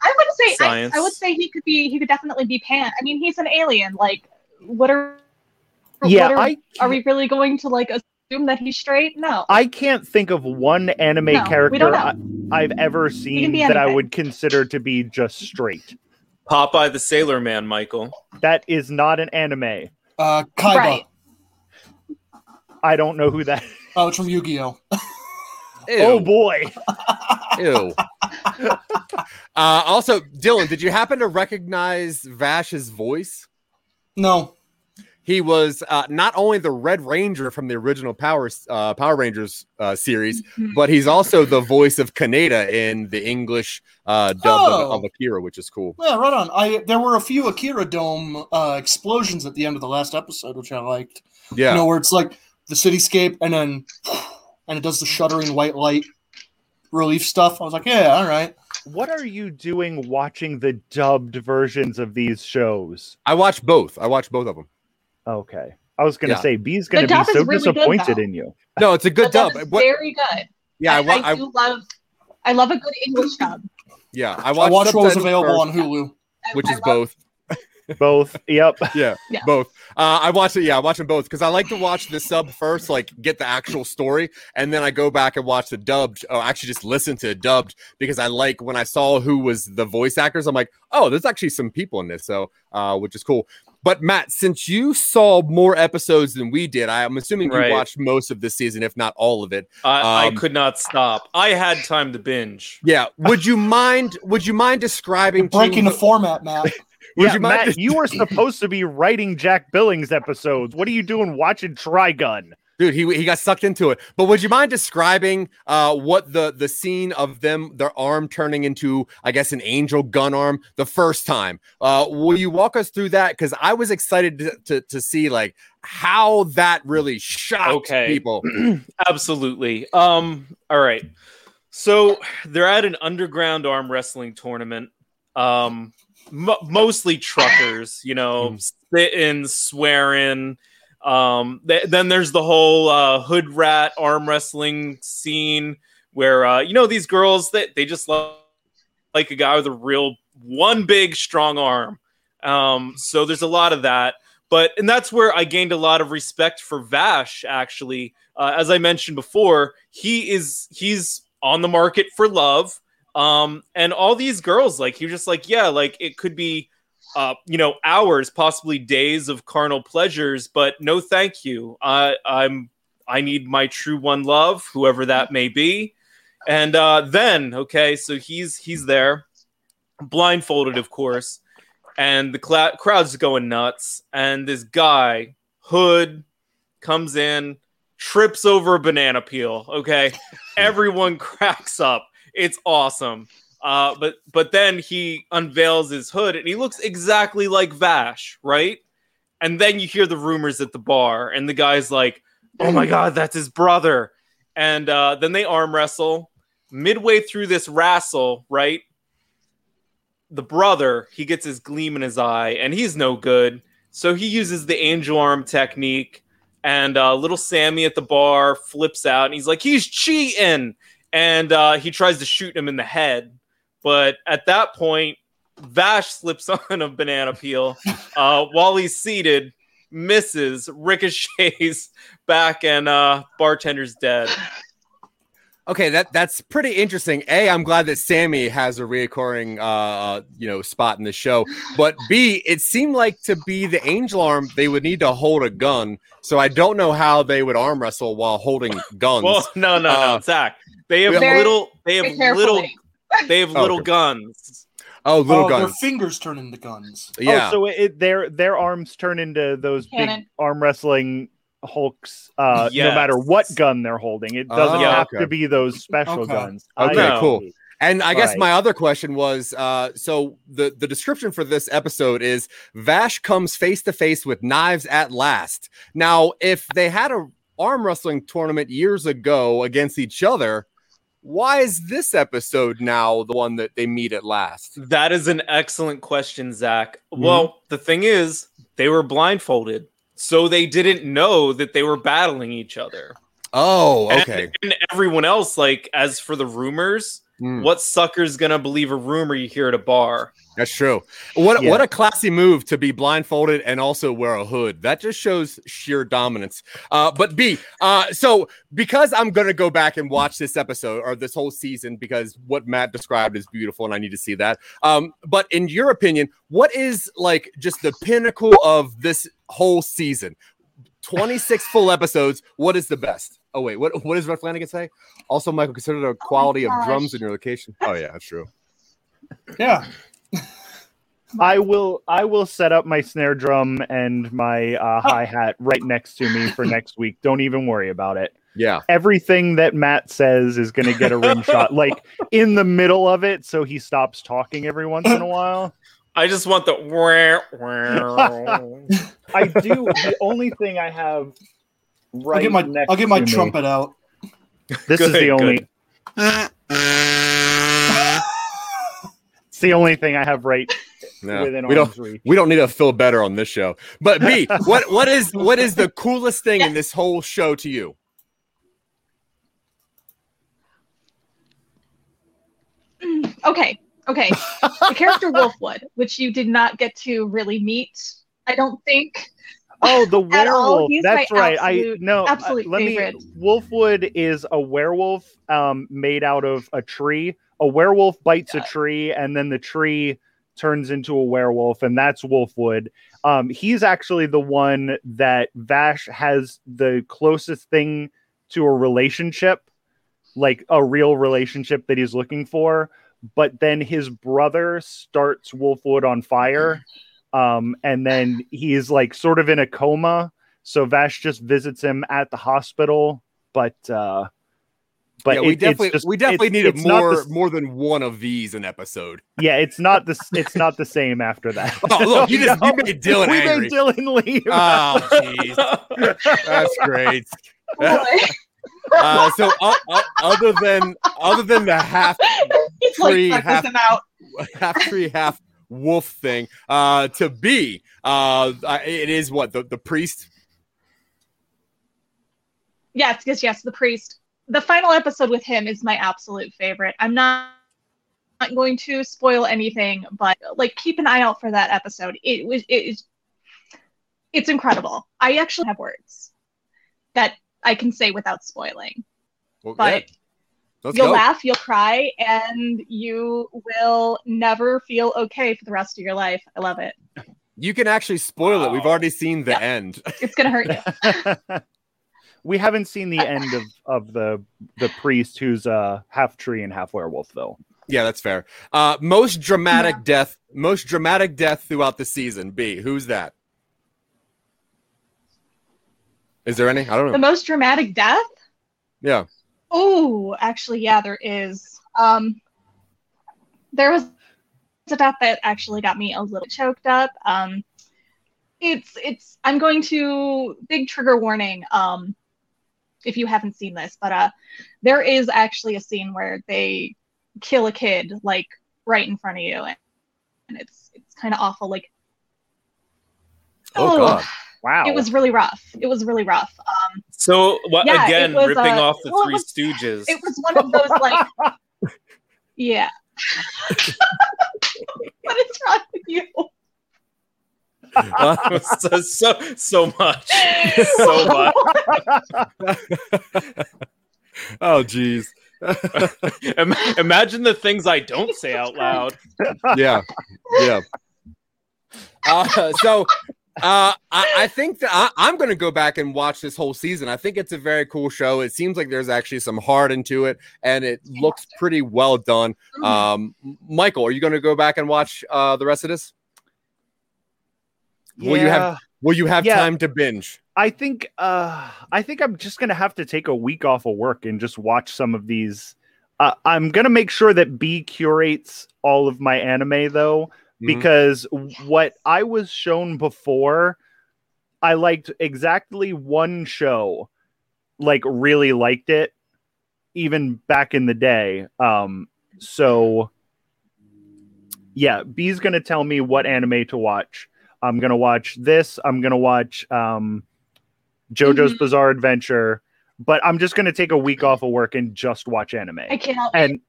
I would say I, I would say he could be he could definitely be pan. I mean, he's an alien. Like, what are Yeah, are, I are we really going to like assume that he's straight? No. I can't think of one anime No, character I, I've ever seen that I would consider to be just straight. Popeye the Sailor Man, Michael. That is not an anime. uh, Kaiba. Right. I don't know who that. Oh, it's from Yu-Gi-Oh. Oh boy. ew. uh also, Dylan, did you happen to recognize Vash's voice? No. He was uh, not only the Red Ranger from the original Power uh, Power Rangers uh, series, but he's also the voice of Kaneda in the English uh, dub Oh. of, of Akira, which is cool. Yeah, right on. I there were a few Akira Dome uh, explosions at the end of the last episode, which I liked. Yeah, You know, where it's like the cityscape and then and it does the shuddering white light relief stuff. I was like, yeah, all right. What are you doing watching the dubbed versions of these shows? I watch both. I watch both of them. Okay. I was gonna Yeah. say B's gonna be so really disappointed though. in you. No, it's a good The dub dub. very good. yeah, I, I, I I- do love. I love a good English dub. yeah, I I watched, watched what was available first, on Hulu. I- which I is love- both. Both. Yep. Yeah, Yeah. both. Uh, I watch it. Yeah, I watch them both because I like to watch the sub first, like get the actual story, and then I go back and watch the dubbed. Oh, actually, just listen to it dubbed because I like when I saw who was the voice actors. I'm like, oh, there's actually some people in this, so uh, which is cool. But Matt, since you saw more episodes than we did, I'm assuming you Right. watched most of this season, if not all of it. I, Um, I could not stop. I had time to binge. Yeah. Would you mind? Would you mind describing to- Breaking the format, Matt. Would yeah, you mind Matt, you were supposed to be writing Jack Billings episodes. What are you doing watching Trigun? Dude he, he got sucked into it but would you mind describing uh what the the scene of them their arm turning into i guess an angel gun arm the first time uh will you walk us through that because i was excited to, to to see like how that really shocked Okay. people Absolutely. Um. All right. So they're at an underground arm wrestling tournament. Um. Mo- mostly truckers, you know, spitting, swearing. Um. th- then there's the whole uh, hood rat arm wrestling scene where uh, you know these girls that they just love like a guy with a real one big strong arm. Um. So there's a lot of that. But and that's where I gained a lot of respect for Vash. Actually, uh, as I mentioned before, he is he's on the market for love. Um, and all these girls, like he was just like, yeah, like it could be, uh, you know, hours, possibly days of carnal pleasures, but no, thank you. I I'm I need my true one love, whoever that may be. And uh, then, okay, so he's he's there, blindfolded, of course, and the cla- crowd's going nuts. And this guy, Hood, comes in, trips over a banana peel. Okay, everyone cracks up. It's awesome. Uh, but but then he unveils his hood, and he looks exactly like Vash, right? And then you hear the rumors at the bar, and the guy's like, "Oh my god, that's his brother!" And uh, then they arm wrestle. Midway through this wrestle, right? the brother he gets his gleam in his eye and he's no good so he uses the angel arm technique and uh, little sammy at the bar flips out and he's like he's cheating and uh, he tries to shoot him in the head but at that point vash slips on a banana peel uh, while he's seated misses ricochets back and uh, bartender's dead Okay, that that's pretty interesting. A, I'm glad that Sammy has a reoccurring, uh, you know, spot in the show. But B, it seemed like to be the angel arm, they would need to hold a gun. So I don't know how they would arm wrestle while holding guns. Well, no, no, Uh, no, Zach. They have little. They have very little. Carefully. They have Oh, little okay. guns. oh, little oh, their fingers turn into guns. Yeah. Oh, so it, their their arms turn into those Cannon. big arm wrestling hulks. Uh, Yes. no matter what gun they're holding, it doesn't Oh, have okay. to be those special Okay. guns. Okay, cool. And I guess Right. my other question was uh, so the, the description for this episode is Vash comes face to face with knives at last. Now, if they had a arm wrestling tournament years ago against each other, why is this episode now the one that they meet at last? That is an excellent question, Zach. Mm-hmm. Well, the thing is, they were blindfolded, so they didn't know that they were battling each other. Oh, And- okay. And, everyone else, like, as for the rumors, Hmm. what sucker's gonna believe a rumor you hear at a bar? That's true. What Yeah. what a classy move to be blindfolded and also wear a hood. That just shows sheer dominance. Uh, but B, uh, so because I'm gonna go back and watch this episode or this whole season because what Matt described is beautiful and I need to see that. Um, but in your opinion, what is like just the pinnacle of this whole season? 26 full episodes. What is the best? Oh wait, what what does Red Flanagan say? Also, Michael, consider the quality of drums in your location. Oh yeah, that's true. Yeah. I will I will set up my snare drum and my uh, hi hat right next to me for next week. Don't even worry about it. Yeah. Everything that Matt says is going to get a rim shot, like in the middle of it, so he stops talking every once in a while. I just want the. I do. The only thing I have right I'll get my next I'll get my to me- trumpet out. This is the only. It's the only thing I have right No, we don't. reach. We don't need to feel better on this show. But B, what what is what is the coolest thing in this whole show to you? Mm, okay, okay. the character Wolfwood, which you did not get to really meet, I don't think. Oh, the werewolf. That's right. absolute- I no. uh, let favorite. me. Wolfwood is a werewolf um, made out of a tree. A werewolf bites a tree, and then the tree turns into a werewolf, and that's Wolfwood. Um, he's actually the one that Vash has the closest thing to a relationship, like a real relationship that he's looking for. But then his brother starts Wolfwood on fire um, and then he's like sort of in a coma. So Vash just visits him at the hospital, but uh, but yeah, it- we it's definitely just- we definitely it's- needed it's more the- more than one of these an episode. yeah, it's not the it's not the same after that. Oh, look, you just- you No, made Dylan we angry. made Dylan leave. Oh, jeez, that's great. Uh, so uh, uh, other than other than the half it's like Three, half- him out. half tree half wolf thing uh to be uh it is what the, the priest Yes, yes, yes. The priest. The final episode with him is my absolute favorite. I'm not not going to spoil anything, but like keep an eye out for that episode. It was it is it's incredible. I actually have words that I can say without spoiling. well, But yeah, let's you'll go. laugh, you'll cry, and you will never feel okay for the rest of your life. I love it. you can actually spoil it we've already seen the end It's gonna hurt you. we haven't seen the end of of the the priest who's uh half tree and half werewolf though. yeah that's fair uh most dramatic death most dramatic death throughout the season b who's that is there any i don't know. the most dramatic death? yeah Oh, actually, yeah, there is. Um, there was a death that actually got me a little choked up. Um, it's it's. I'm going to big trigger warning. Um, if you haven't seen this, but uh, there is actually a scene where they kill a kid like right in front of you, and, and it's it's kind of awful. Like, oh god Wow. it was really rough. It was really rough. Um, So what Yeah, it again? was, ripping uh, off the well, it Three was- Stooges. it was one of those like, yeah. what is wrong with you? so, so so much, so much. oh jeez Im- Imagine the things I don't say out loud. yeah, yeah. Uh, so uh, I, I think that I, I'm going to go back and watch this whole season. I think it's a very cool show. It seems like there's actually some heart into it, and it looks pretty well done. Um, Michael, are you going to go back and watch uh, the rest of this? Will you have Will you have Yeah. time to binge? I think uh I think I'm just gonna have to take a week off of work and just watch some of these. Uh, I'm gonna make sure that B curates all of my anime though, Mhm. because what I was shown before, I liked exactly one show, like really liked it, even back in the day. Um, so yeah, B's gonna tell me what anime to watch. I'm gonna watch this. I'm gonna watch um, JoJo's Mhm. Bizarre Adventure, but I'm just gonna take a week off of work and just watch anime. I cannot. And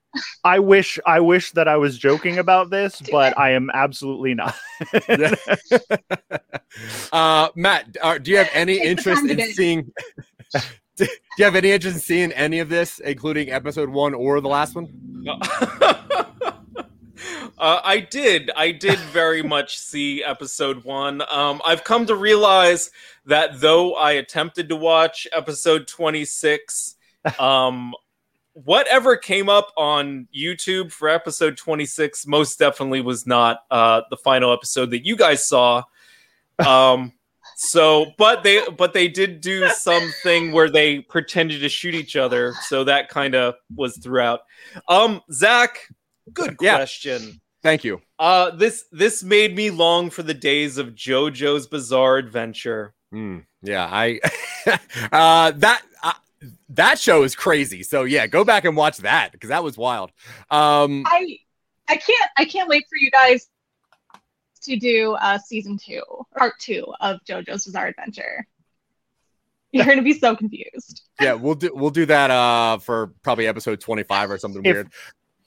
I wish I wish that I was joking about this, but I am absolutely not. uh, Matt, uh, do you have any Take interest in seeing? do you have any interest in seeing any of this, including episode one or the last one? Uh, I did. I did very much see episode one. Um, I've come to realize that though I attempted to watch episode 26, um, whatever came up on YouTube for episode 26 most definitely was not uh, the final episode that you guys saw. Um, so, but they but they did do something where they pretended to shoot each other, so that kind of was throughout. Um, Zach, good Yeah. question. Thank you. Uh, this this made me long for the days of JoJo's Bizarre Adventure. Hmm, yeah, I uh, that uh, that show is crazy. So yeah, go back and watch that because that was wild. Um, I I can't I can't wait for you guys to do uh season two, part two of JoJo's Bizarre Adventure. You're gonna be so confused. yeah, we'll do we'll do that uh for probably episode twenty five or something If- weird.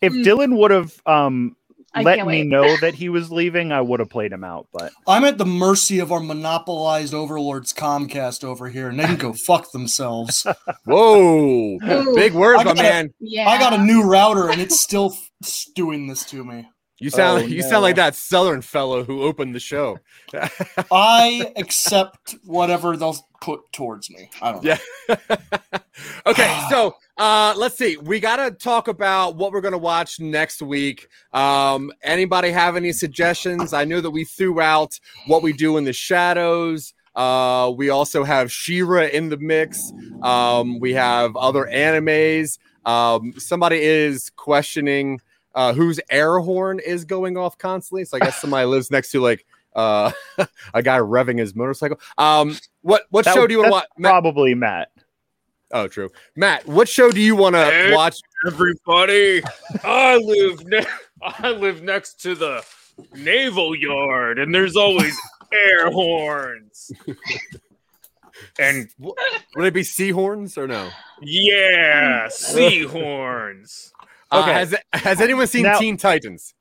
If Mm. Dylan would have um let me wait. know that he was leaving, I would have played him out. But I'm at the mercy of our monopolized overlords Comcast over here, and they can go fuck themselves. Whoa, Ooh. big words, my got- man. Yeah. I got a new router, and it's still f- doing this to me. You sound Oh, you no. sound like that Southern fellow who opened the show. I accept whatever they'll put towards me. I don't know. Yeah. okay, so uh let's see. We gotta talk about what we're gonna watch next week. Um anybody have any suggestions? I know that we threw out what we do in the shadows. Uh we also have She-Ra in the mix. Um we have other animes. Um somebody is questioning uh whose air horn is going off constantly. So I guess somebody lives next to like uh a guy revving his motorcycle. Um what what that- show do you want to watch? Matt- Probably Matt. Oh, true. Matt, what show do you want to Hey. watch? Everybody, I live ne- I live next to the naval yard, and there's always air horns. And Would it be Seahorns or no? yeah, sea horns. Uh, Okay. has has anyone seen Now- Teen Titans?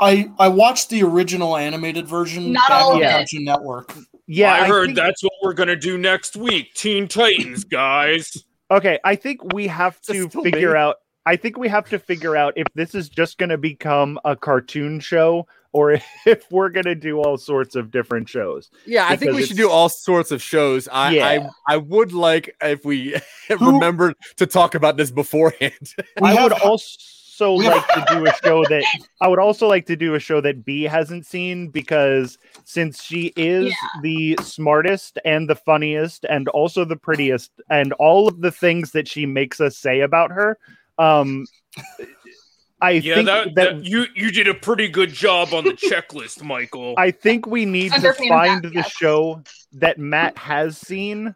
I I watched the original animated version Not back all on of it. Cartoon Network. Yeah, I, heard think- that's what we're gonna do next week. Teen Titans, guys. Okay, I think we have to figure me. out. I think we have to figure out if this is just going to become a cartoon show or if we're going to do all sorts of different shows. Yeah, I think we should do all sorts of shows. I Yeah. I, I would like if we remembered to talk about this beforehand. We I would also we like to do a show that I would also like to do a show that B hasn't seen because since she is Yeah. the smartest and the funniest and also the prettiest and all of the things that she makes us say about her, um I Yeah, think that, that, that you you did a pretty good job on the checklist, Michael. I think we need to find out, the yes. show that Matt has seen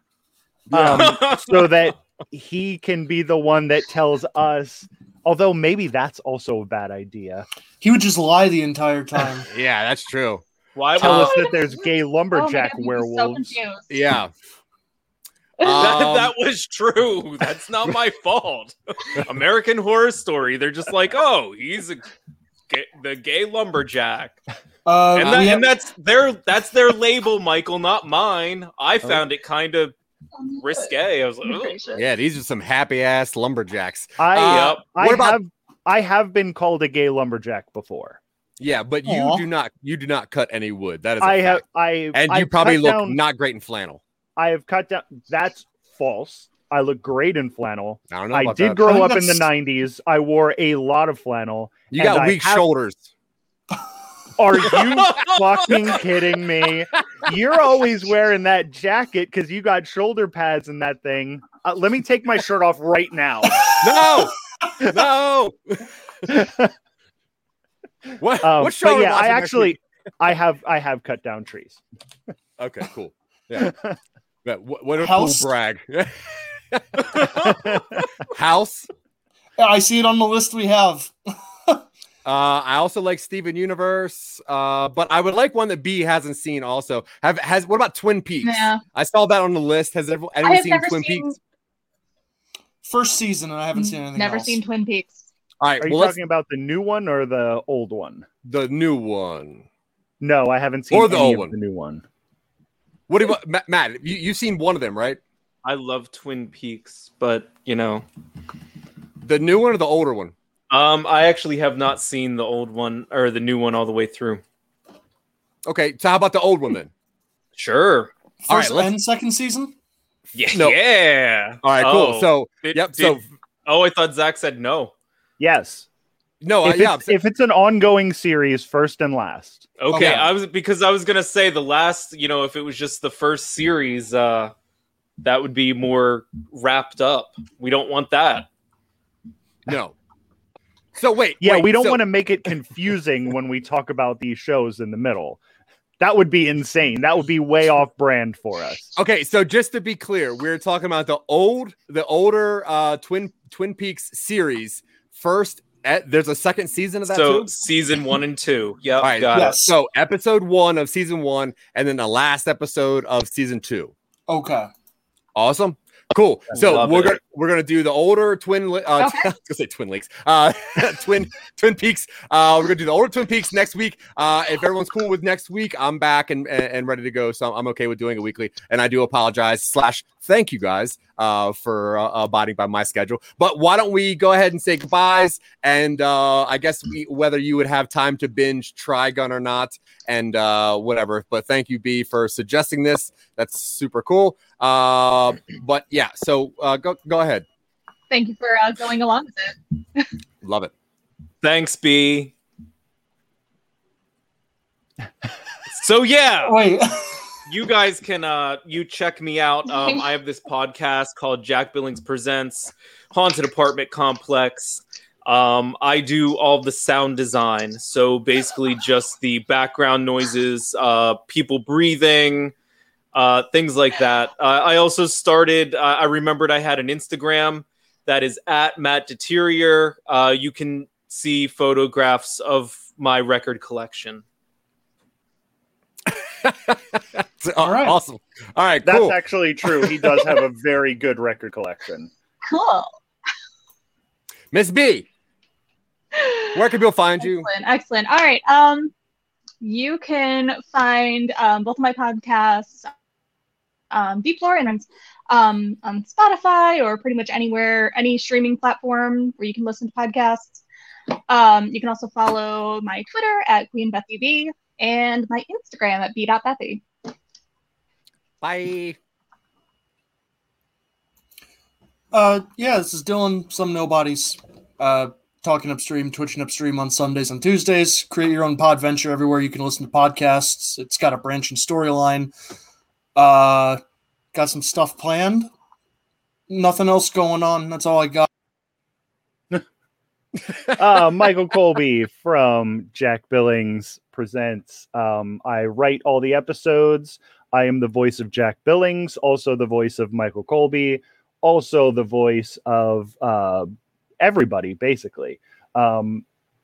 um, so that he can be the one that tells us. Although maybe that's also a bad idea. He would just lie the entire time. yeah, that's true. Why Tell would us that there's gay Oh lumberjack God, I'm so werewolves. Yeah. that, Um, that was true. That's not my fault. American Horror Story. They're just like, oh, he's a gay, the gay lumberjack, Uh, and, that, have- and that's their that's their label, Michael, not mine. I found it kind of risque. I was like, "Ugh." Yeah, these are some happy ass lumberjacks. I Uh, Yep. I what about have I have been called a gay lumberjack before. yeah? But you Aw. do not you do not cut any wood. That is a I have. I and you I've probably look down- not great in flannel. I have cut down. That's false. I look great in flannel. I don't know. I did that. grow I up think in the '90s. I wore a lot of flannel. You got I weak have- shoulders. Are you fucking kidding me? You're always wearing that jacket because you got shoulder pads in that thing. Uh, let me take my shirt off right now. No, no. what? Um, what but shoulder yeah, I actually. I have, I have cut down trees. Okay, cool. Yeah. Yeah what, what a House? cool brag. House. I see it on the list we have. Uh, I also like Steven Universe, uh, but I would like one that B hasn't seen. Also, have has what about Twin Peaks? Yeah. I saw that on the list. Has everyone, I anyone have seen never Twin seen, Peaks? First season, and I haven't seen anything never else. seen Twin Peaks. All right, Are you well, let's talking about the new one or the old one? the new one. No, I haven't seen Or the any old of one. the new one. What do you, Matt? Matt you, you've seen one of them, right? I love Twin Peaks, but you know, The new one or the older one? um, I actually have not seen the old one or the new one all the way through. Okay, so how about the old one then? Sure. All right, First let's- and second season. Yeah. No. Yeah. All right, cool. Oh, So, did- yep. did- so, oh, I thought Zach said no. Yes. No, uh, if, yeah. it's, if it's an ongoing series, first and last. Okay, Okay. I was because I was gonna say the last, you know, if it was just the first series, uh that would be more wrapped up. We don't want that. no. So wait, Yeah, wait, we don't so- want to make it confusing when we talk about these shows in the middle. That would be insane. That would be way off brand for us. Okay, so just to be clear, we're talking about the old, the older uh Twin Twin Peaks series. First, there's a second season of that So too. season one and two. Yeah. All right, got yes. So episode one of season one, and then the last episode of season two. Okay. Awesome. Cool. I So we're it. gonna we're gonna do the older twin. Uh, Okay. I was gonna say Twin Lakes. Uh, twin Twin Peaks. Uh, we're gonna do the older Twin Peaks next week. Uh, if everyone's cool with next week, I'm back and, and and ready to go. So I'm okay with doing it weekly. And I do apologize. Slash, thank you guys uh, for uh, abiding by my schedule. But why don't we go ahead and say goodbyes? And uh, I guess we, whether you would have time to binge Trigun or not, and uh, whatever. But thank you, B, for suggesting this. That's super cool. Uh, but yeah, so uh, go go ahead. Thank you for uh, going along with it. Love it. Thanks, B. so yeah, Wait. you guys can uh you check me out. Um, I have this podcast called Jack Billings Presents Haunted Apartment Complex. Um, I do all the sound design, so basically just the background noises, uh, people breathing, uh, things like that. Uh, I also started. Uh, I remembered I had an Instagram that is at Matt Deterior. Uh, you can see photographs of my record collection. All right. Awesome. All right. That's cool. actually true. He does have a very good record collection. Cool. Miss B, where can people find you? Excellent. Excellent. All right. Um, you can find um, both of my podcasts, um, Deep Lore, and on, um, on Spotify or pretty much anywhere, any streaming platform where you can listen to podcasts. Um, you can also follow my Twitter at Queen Bethy B and my Instagram at b.bethy. Bye. Uh, yeah, this is Dylan. Some nobodies. Uh, talking upstream, twitching upstream on Sundays and Tuesdays. Create your own pod venture everywhere you can listen to podcasts. It's got a branching storyline. Uh, got some stuff planned. Nothing else going on. That's all I got. uh, Michael Colby from Jack Billings presents. Um, I write all the episodes. I am the voice of Jack Billings, also the voice of Michael Colby, also the voice of uh, everybody, basically. Um,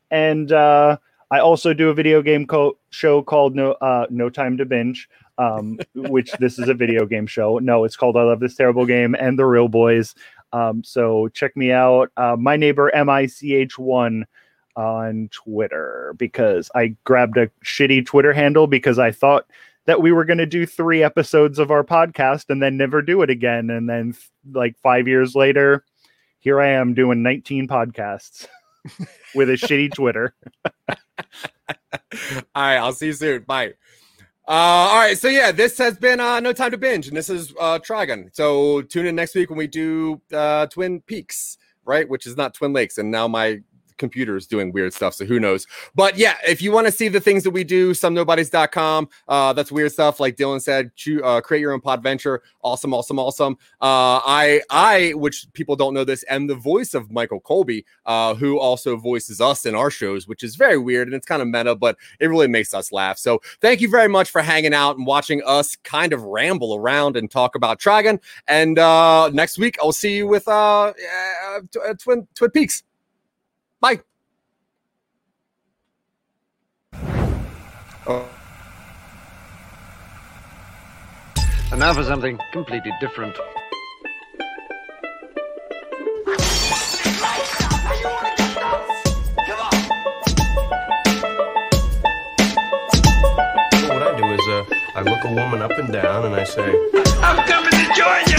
and uh, I also do a video game co- show called No uh, No Time to Binge, um, which this is a video game show. No, it's called I Love This Terrible Game and The Real Boys. Um, so check me out. Uh, my neighbor MICH1 on Twitter because I grabbed a shitty Twitter handle because I thought that we were going to do three episodes of our podcast and then never do it again. And then, like five years later, here I am doing 19 podcasts with a shitty Twitter. all right, I'll see you soon. Bye. Uh, all right, so yeah, this has been uh, No Time to Binge, and this is uh, Trigun. So tune in next week when we do uh, Twin Peaks, right? Which is not Twin Lakes, and now my computer is doing weird stuff, so who knows? But yeah, if you want to see the things that we do, somenobodies.com, uh, that's weird stuff. Like Dylan said, choo- uh, create your own pod venture. Awesome, awesome, awesome. Uh, I, I, which people don't know this, am the voice of Michael Colby, uh, who also voices us in our shows, which is very weird and it's kind of meta, but it really makes us laugh. So thank you very much for hanging out and watching us kind of ramble around and talk about Trigun. And uh, next week, I'll see you with uh, uh, uh, Twin Twin Peaks. Bye. Oh. And now for something completely different. What I do is uh, I look a woman up and down and I say, I'm coming to join you,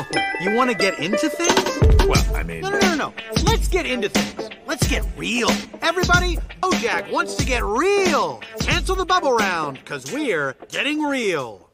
Oh, you want to get into things? Well, I mean, No, no, no, no. Let's get into things. Let's get real. Everybody, Bojack wants to get real. Cancel the bubble round, because we're getting real.